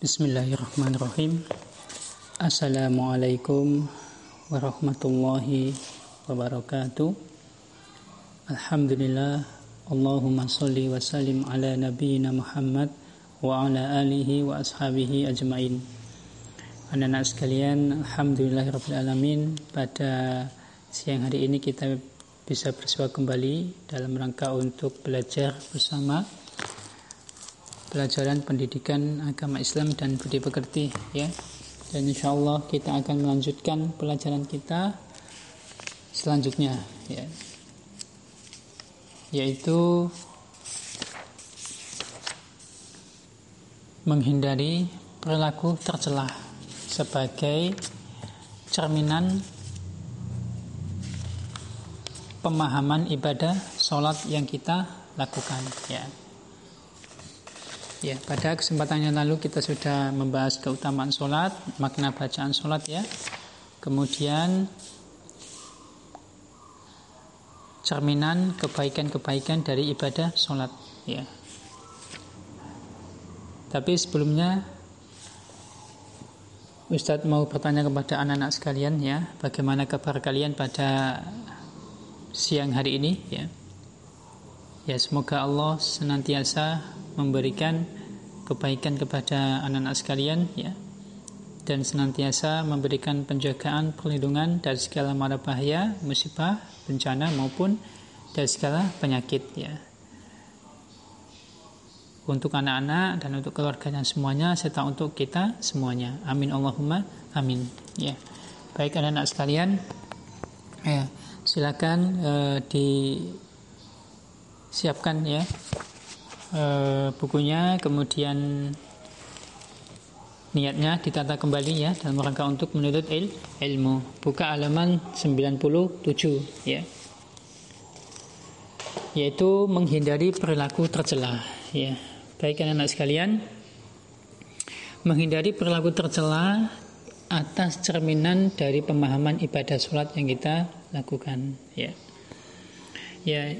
Bismillahirrahmanirrahim. Assalamualaikum warahmatullahi wabarakatuh. Alhamdulillah. Allahumma salli wa sallim ala nabiyyina Muhammad wa ala alihi wa ashabihi ajmain. Anak-anak sekalian, alhamdulillahirabbil Pada siang hari ini kita bisa bersua kembali dalam rangka untuk belajar bersama pelajaran pendidikan agama Islam dan budi pekerti ya. Dan insya Allah kita akan melanjutkan pelajaran kita selanjutnya ya. Yaitu menghindari perilaku tercelah sebagai cerminan pemahaman ibadah sholat yang kita lakukan ya Ya, pada kesempatan yang lalu kita sudah membahas keutamaan sholat, makna bacaan sholat ya. Kemudian cerminan kebaikan-kebaikan dari ibadah sholat ya. Tapi sebelumnya Ustadz mau bertanya kepada anak-anak sekalian ya, bagaimana kabar kalian pada siang hari ini ya. Ya semoga Allah senantiasa memberikan kebaikan kepada anak-anak sekalian ya dan senantiasa memberikan penjagaan perlindungan dari segala mara bahaya, musibah, bencana maupun dari segala penyakit ya. Untuk anak-anak dan untuk keluarganya semuanya serta untuk kita semuanya. Amin Allahumma amin. Ya. Baik anak-anak sekalian, ya, silakan uh, disiapkan ya. E, bukunya kemudian niatnya ditata kembali ya dalam rangka untuk menuntut il, ilmu. Buka halaman 97 ya. Yaitu menghindari perilaku tercela ya. Baik anak-anak sekalian. Menghindari perilaku tercela atas cerminan dari pemahaman ibadah sholat yang kita lakukan ya. Ya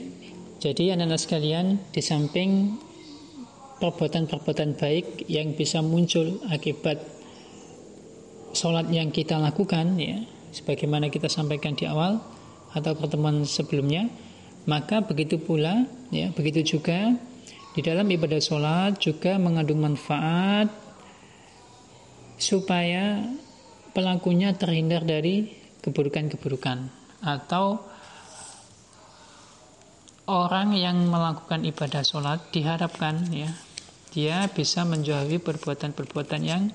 jadi anak-anak sekalian di samping perbuatan-perbuatan baik yang bisa muncul akibat sholat yang kita lakukan ya sebagaimana kita sampaikan di awal atau pertemuan sebelumnya maka begitu pula ya begitu juga di dalam ibadah sholat juga mengandung manfaat supaya pelakunya terhindar dari keburukan-keburukan atau orang yang melakukan ibadah sholat diharapkan ya dia bisa menjauhi perbuatan-perbuatan yang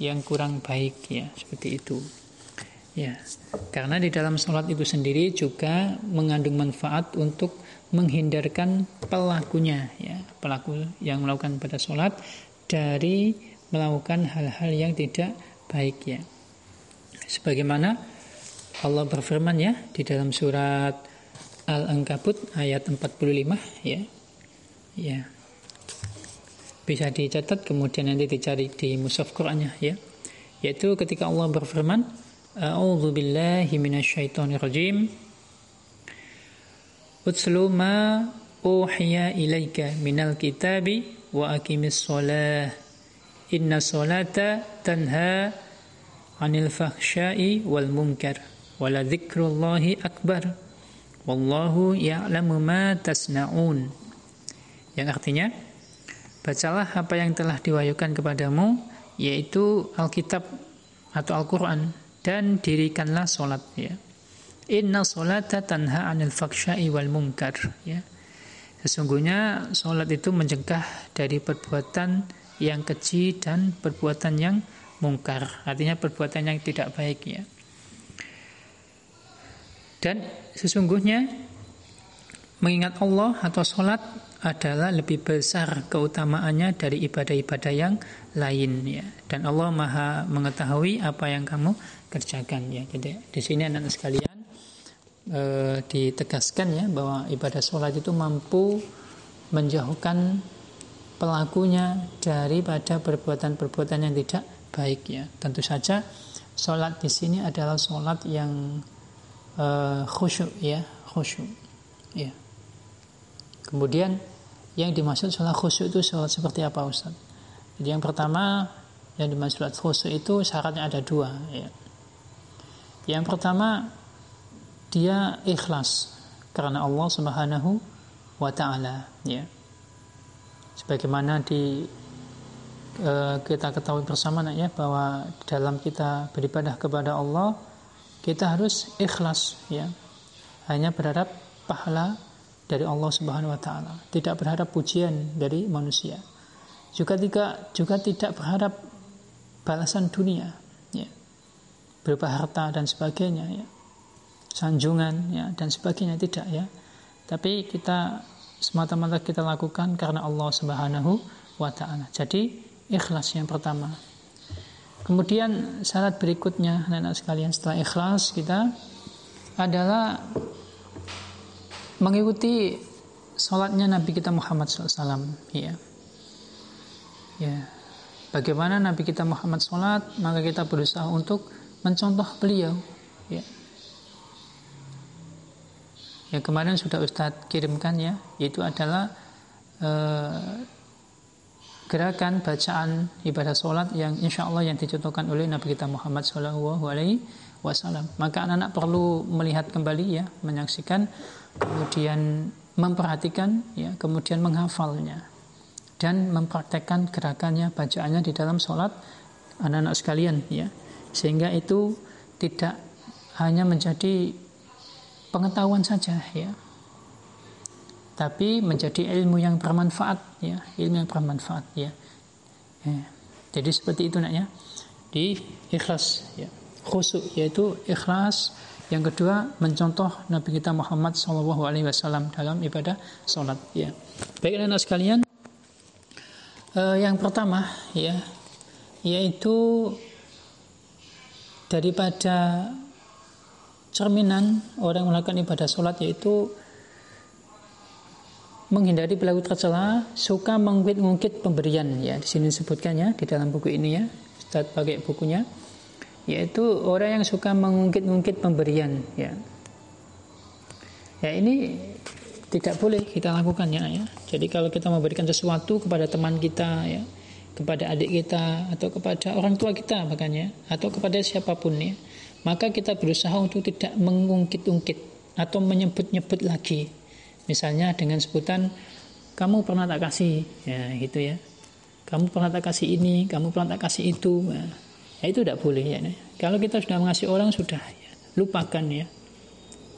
yang kurang baik ya seperti itu. Ya karena di dalam sholat itu sendiri juga mengandung manfaat untuk menghindarkan pelakunya ya pelaku yang melakukan pada sholat dari melakukan hal-hal yang tidak baik ya. Sebagaimana Allah berfirman ya di dalam surat Al-Ankabut ayat 45 ya. Ya. Bisa dicatat kemudian nanti dicari di mushaf Qur'annya ya. Yaitu ketika Allah berfirman A'udzu billahi minasyaitonir rajim Utslu ma uhiya ilaika minal kitabi wa aqimis shalah. Inna salata tanha 'anil fahsya'i wal munkar wa la akbar wallahu ya'lamu ma tasna'un yang artinya Bacalah apa yang telah diwahyukan kepadamu yaitu Alkitab atau Al-Qur'an dan dirikanlah solat ya. Inna solata tanha 'anil faksha'i wal munkar ya. Sesungguhnya solat itu mencegah dari perbuatan yang keji dan perbuatan yang mungkar, artinya perbuatan yang tidak baik ya. Dan sesungguhnya mengingat Allah atau solat adalah lebih besar keutamaannya dari ibadah-ibadah yang lain ya. Dan Allah Maha mengetahui apa yang kamu kerjakan ya. Jadi di sini anak-anak sekalian e, ditegaskan ya bahwa ibadah sholat itu mampu menjauhkan pelakunya daripada perbuatan-perbuatan yang tidak baik ya. Tentu saja sholat di sini adalah sholat yang e, khusyuk ya, khusyuk ya. Kemudian yang dimaksud sholat khusyuk itu sholat seperti apa Ustaz? Jadi yang pertama yang dimaksud khusyuk itu syaratnya ada dua ya. Yang pertama dia ikhlas karena Allah Subhanahu wa taala ya. Sebagaimana di uh, kita ketahui bersama ya bahwa dalam kita beribadah kepada Allah kita harus ikhlas ya. Hanya berharap pahala dari Allah Subhanahu wa taala, tidak berharap pujian dari manusia. Juga tidak juga tidak berharap balasan dunia ya. Berupa harta dan sebagainya ya. Sanjungan ya dan sebagainya. Tidak ya. Tapi kita semata-mata kita lakukan karena Allah Subhanahu wa taala. Jadi ikhlas yang pertama kemudian syarat berikutnya anak-anak sekalian setelah ikhlas kita adalah mengikuti sholatnya Nabi kita Muhammad SAW ya ya. Bagaimana Nabi kita Muhammad sholat maka kita berusaha untuk mencontoh beliau. Ya. Yang kemarin sudah Ustadz kirimkan ya itu adalah eh, gerakan bacaan ibadah sholat yang insya Allah yang dicontohkan oleh Nabi kita Muhammad Shallallahu Alaihi Wasallam. Maka anak-anak perlu melihat kembali ya menyaksikan kemudian memperhatikan ya kemudian menghafalnya dan mempraktekkan gerakannya, bacaannya di dalam sholat anak-anak sekalian ya. Sehingga itu tidak hanya menjadi pengetahuan saja ya tapi menjadi ilmu yang bermanfaat ya. Ilmu yang bermanfaat ya, ya. jadi seperti itu nak ya. Di ikhlas ya. Khusyuk yaitu ikhlas. Yang kedua mencontoh Nabi kita Muhammad SAW dalam ibadah sholat ya. Baik anak sekalian Uh, yang pertama ya yaitu daripada cerminan orang melakukan ibadah sholat yaitu menghindari pelaku tercela suka mengungkit-ungkit pemberian ya di sini disebutkan ya di dalam buku ini ya Ustaz pakai bukunya yaitu orang yang suka mengungkit-ungkit pemberian ya ya ini tidak boleh kita lakukan ya, ya. Jadi kalau kita memberikan sesuatu kepada teman kita ya, kepada adik kita atau kepada orang tua kita makanya atau kepada siapa pun ya, maka kita berusaha untuk tidak mengungkit-ungkit atau menyebut-nyebut lagi. Misalnya dengan sebutan kamu pernah tak kasih? Ya gitu ya. Kamu pernah tak kasih ini, kamu pernah tak kasih itu. Ya, ya itu tidak boleh ya. Kalau kita sudah mengasih orang sudah ya, lupakan ya.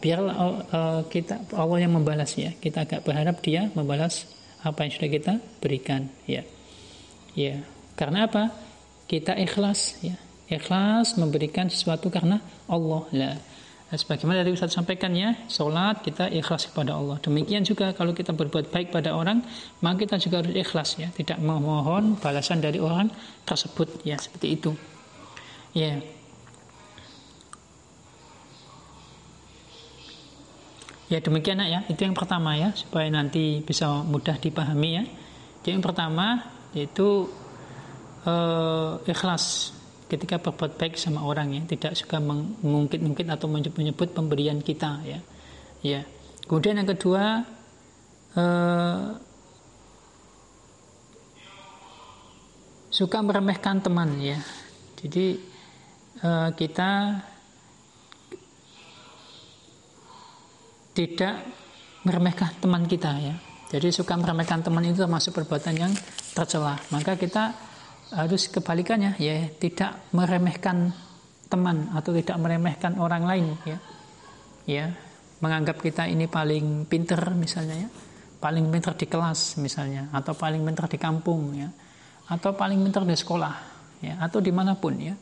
Biarlah uh, kita Allah yang membalas ya. Kita agak berharap dia membalas apa yang sudah kita berikan ya. Ya karena apa? Kita ikhlas ya. Ikhlas memberikan sesuatu karena Allah lah sebagaimana dari Ustaz sampaikan ya sholat kita ikhlas kepada Allah. Demikian juga kalau kita berbuat baik pada orang maka kita juga harus ikhlas ya. Tidak memohon balasan dari orang tersebut ya seperti itu. Ya. Ya demikian ya, itu yang pertama ya, supaya nanti bisa mudah dipahami ya. Jadi yang pertama yaitu uh, ikhlas ketika berbuat baik sama orang ya, tidak suka mengungkit-ungkit atau menyebut-nyebut pemberian kita ya. Ya. Kemudian yang kedua uh, suka meremehkan teman ya. Jadi uh, kita tidak meremehkan teman kita ya. Jadi suka meremehkan teman itu termasuk perbuatan yang tercela. Maka kita harus kebalikannya ya, tidak meremehkan teman atau tidak meremehkan orang lain ya. Ya, menganggap kita ini paling pinter misalnya ya. Paling pinter di kelas misalnya atau paling pinter di kampung ya. Atau paling pinter di sekolah ya atau di mana pun ya.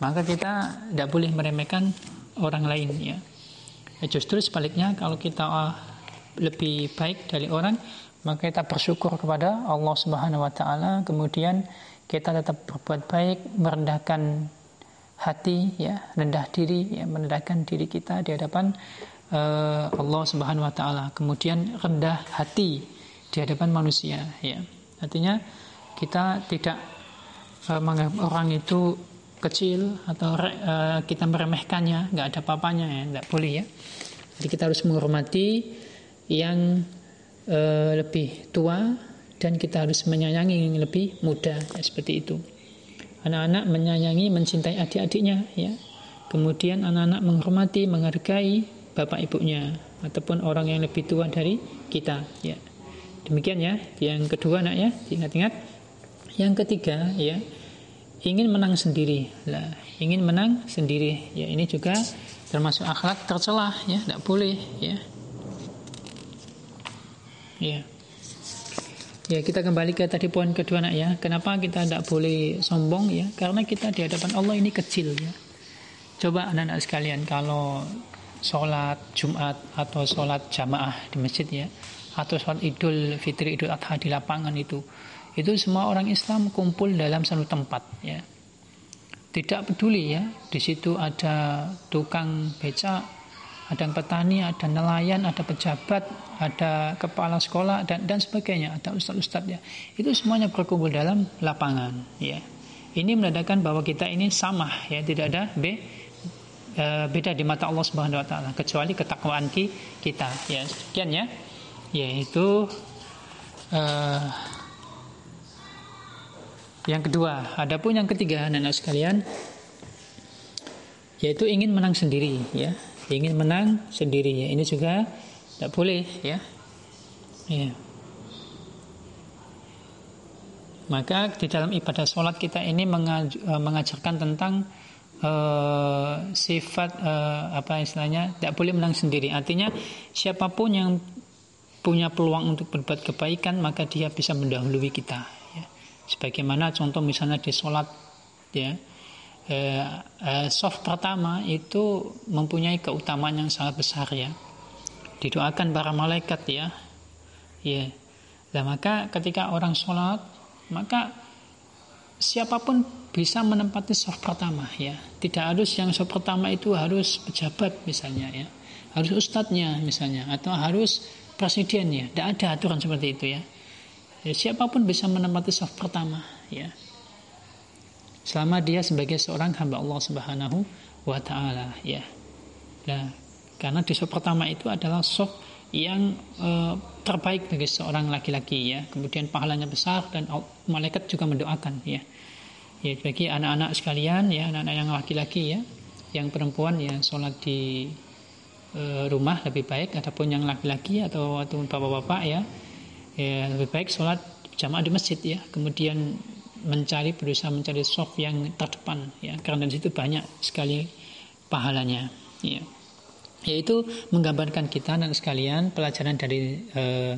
Maka kita tidak boleh meremehkan orang lain ya. Ya, justru sebaliknya kalau kita uh, lebih baik dari orang, maka kita bersyukur kepada Allah Subhanahu wa taala, kemudian kita tetap berbuat baik, merendahkan hati ya, rendah diri ya, merendahkan diri kita di hadapan uh, Allah Subhanahu wa taala. Kemudian rendah hati di hadapan manusia ya. Artinya kita tidak uh, menganggap orang itu kecil atau uh, kita meremehkannya, nggak ada papanya ya, nggak boleh ya. Jadi kita harus menghormati yang uh, lebih tua dan kita harus menyayangi yang lebih muda ya, seperti itu. anak-anak menyayangi, mencintai adik-adiknya, ya. Kemudian anak-anak menghormati, menghargai bapak ibunya ataupun orang yang lebih tua dari kita, ya. Demikian ya. Yang kedua nak ya, ingat-ingat. Yang ketiga ya, ingin menang sendiri. Lah, ingin menang sendiri. Ya, ini juga termasuk akhlak tercelah ya, tidak boleh ya. Ya. Ya, kita kembali ke tadi poin kedua nak ya. Kenapa kita tidak boleh sombong ya? Karena kita di hadapan Allah ini kecil ya. Coba anak-anak sekalian kalau sholat Jumat atau sholat jamaah di masjid ya, atau sholat Idul Fitri Idul Adha di lapangan itu, itu semua orang Islam kumpul dalam satu tempat ya. Tidak peduli ya, di situ ada tukang becak, ada petani, ada nelayan, ada pejabat, ada kepala sekolah dan dan sebagainya, ada ustadz-ustadz ya. Itu semuanya berkumpul dalam lapangan ya. Ini menandakan bahwa kita ini sama ya, tidak ada be, e, beda di mata Allah Subhanahu wa taala kecuali ketakwaan kita ya. Sekian ya. Yaitu uh, yang kedua, adapun yang ketiga anak-anak sekalian yaitu ingin menang sendiri ya ingin menang sendiri ya ini juga tidak boleh ya. Ya. Maka di dalam ibadah sholat kita ini eh, mengajarkan tentang uh, sifat uh, apa istilahnya tidak boleh menang sendiri. Artinya siapa pun yang punya peluang untuk berbuat kebaikan maka dia bisa mendahului kita ya. sebagaimana contoh misalnya di sholat ya eh, eh, soft pertama itu mempunyai keutamaan yang sangat besar ya. Didoakan para malaikat ya. Ya. Nah, maka ketika orang sholat, maka siapa pun bisa menempati soft pertama ya. Tidak harus yang soft pertama itu harus pejabat misalnya ya. Harus ustadznya misalnya atau harus presidennya. Tidak ada aturan seperti itu ya. ya siapa pun bisa menempati soft pertama ya selama dia sebagai seorang hamba Allah Subhanahu wa taala ya. Nah, karena di pertama itu adalah sof yang e, terbaik bagi seorang laki-laki ya. Kemudian pahalanya besar dan malaikat juga mendoakan ya. Ya bagi anak-anak sekalian ya, anak-anak yang laki-laki ya, yang perempuan ya sholat di e, rumah lebih baik ataupun yang laki-laki atau atau bapak-bapak ya, ya lebih baik sholat jamaah di masjid ya. Kemudian mencari berusaha mencari soft yang terdepan ya. Karena di situ banyak sekali pahalanya ya. Yaitu menggambarkan kita dan sekalian pelajaran dari uh,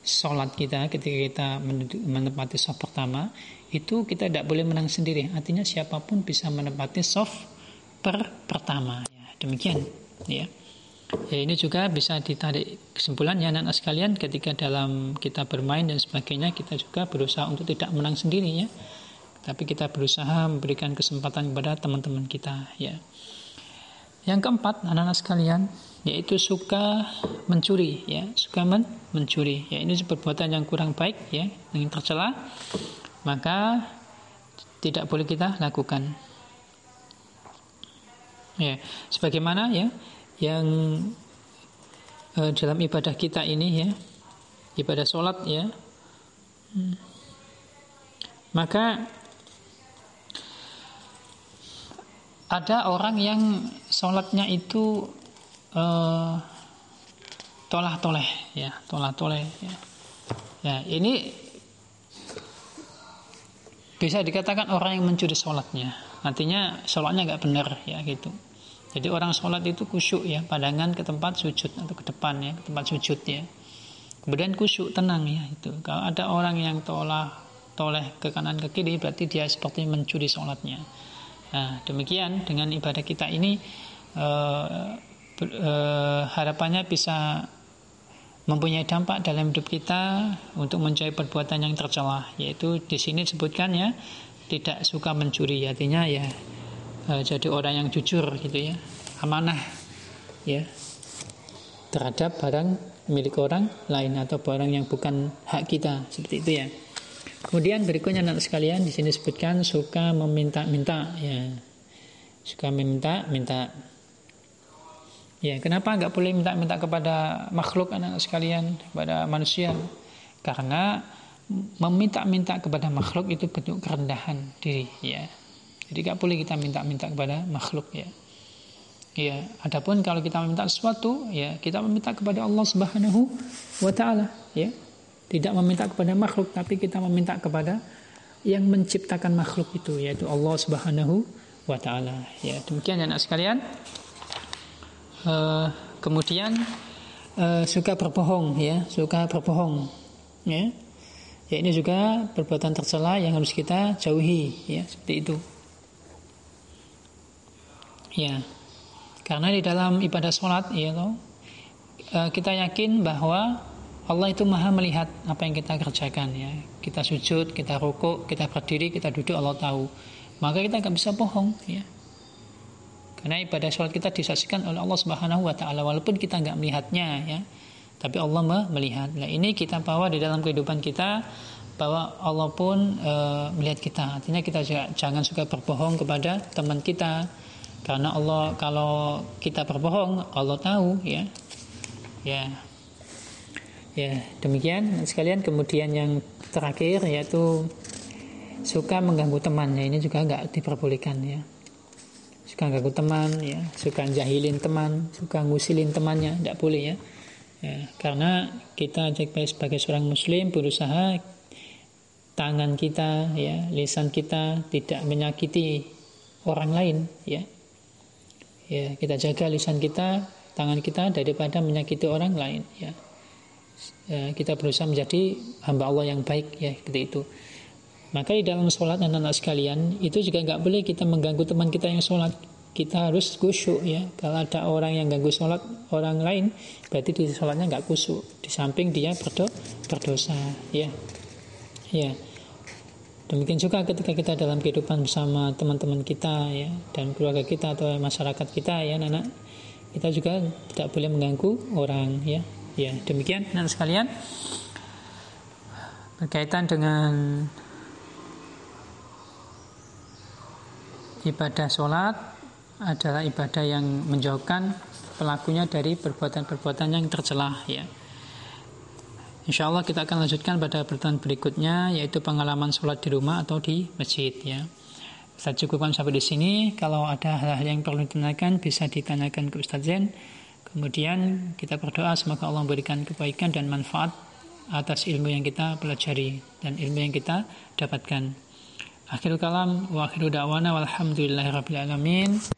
sholat kita ketika kita menempati soft pertama itu kita tidak boleh menang sendiri. Artinya siapa pun bisa menempati soft per pertama ya. Demikian ya Ya, ini juga bisa ditarik kesimpulan ya anak-anak sekalian ketika dalam kita bermain dan sebagainya kita juga berusaha untuk tidak menang sendiri ya. Tapi kita berusaha memberikan kesempatan kepada teman-teman kita ya. Yang keempat anak-anak sekalian yaitu suka mencuri ya, suka men mencuri. Ya ini perbuatan yang kurang baik ya, yang tercela. Maka tidak boleh kita lakukan. Ya, sebagaimana ya yang uh, dalam ibadah kita ini ya ibadah sholat ya hmm. maka ada orang yang sholatnya itu uh, tolah toleh ya tolah toleh ya. ya ini bisa dikatakan orang yang mencuri sholatnya artinya sholatnya nggak benar ya gitu jadi orang sholat itu kusyuk ya, pandangan ke tempat sujud atau ke depan ya, ke tempat sujud ya. Kemudian kusyuk tenang ya itu. Kalau ada orang yang tolah toleh ke kanan ke kiri berarti dia seperti mencuri sholatnya. Nah demikian dengan ibadah kita ini eh, eh, harapannya bisa mempunyai dampak dalam hidup kita untuk mencari perbuatan yang tercela yaitu di sini disebutkan ya tidak suka mencuri artinya ya uh, jadi orang yang jujur gitu ya. Amanah ya. Terhadap barang milik orang lain atau barang yang bukan hak kita seperti itu ya. Kemudian berikutnya anak sekalian di sini sebutkan suka meminta-minta ya. Suka meminta minta. Ya kenapa nggak boleh minta-minta kepada makhluk anak sekalian kepada manusia? Karena meminta-minta kepada makhluk itu bentuk kerendahan diri ya. Jadi gak boleh kita minta-minta kepada makhluk ya. Ya, adapun kalau kita meminta sesuatu, ya kita meminta kepada Allah Subhanahu wa taala, ya. Tidak meminta kepada makhluk, tapi kita meminta kepada yang menciptakan makhluk itu, yaitu Allah Subhanahu wa taala. Ya, demikian anak sekalian. Uh, kemudian uh, suka berbohong, ya, suka berbohong, ya. Ya ini juga perbuatan tercela yang harus kita jauhi, ya, seperti itu. Ya. Karena di dalam ibadah sholat, ya toh, eh, kita yakin bahwa Allah itu maha melihat apa yang kita kerjakan ya. Kita sujud, kita rukuk, kita berdiri, kita duduk, Allah tahu. Maka kita nggak bisa bohong ya. Karena ibadah sholat kita disaksikan oleh Allah Subhanahu Wa Taala walaupun kita nggak melihatnya ya, tapi Allah melihat. Nah ini kita bawa di dalam kehidupan kita bahwa Allah pun e, melihat kita. Artinya kita jangan suka berbohong kepada teman kita, karena Allah kalau kita berbohong, Allah tahu ya. Ya. Ya, demikian. Sekalian kemudian yang terakhir yaitu suka mengganggu teman. Ya ini juga nggak diperbolehkan ya. Suka ganggu teman ya. Suka jahilin teman suka ngusilin temannya tidak boleh ya. Ya karena kita sebagai seorang muslim berusaha tangan kita ya lisan kita tidak menyakiti orang lain ya ya kita jaga lisan kita tangan kita daripada menyakiti orang lain ya, ya kita berusaha menjadi hamba Allah yang baik ya seperti itu. Maka di dalam sholat anak-anak sekalian itu juga nggak boleh kita mengganggu teman kita yang sholat. Kita harus khusyuk ya. Kalau ada orang yang ganggu sholat orang lain berarti di sholatnya nggak khusyuk. Di samping dia berdo berdosa ya. Ya Demikian juga ketika kita dalam kehidupan bersama teman-teman kita ya dan keluarga kita atau masyarakat kita ya anak kita juga tidak boleh mengganggu orang ya. Ya, demikian anak sekalian berkaitan dengan ibadah sholat adalah ibadah yang menjauhkan pelakunya dari perbuatan-perbuatan yang tercelah ya. Insya Allah kita akan lanjutkan pada pertemuan berikutnya yaitu pengalaman sholat di rumah atau di masjid ya. Saya cukupkan sampai di sini. Kalau ada hal-hal yang perlu ditanyakan bisa ditanyakan ke Ustaz Zen. Kemudian kita berdoa semoga Allah memberikan kebaikan dan manfaat atas ilmu yang kita pelajari dan ilmu yang kita dapatkan. Akhirul kalam wa akhiru da'wana walhamdulillahirrabbilalamin.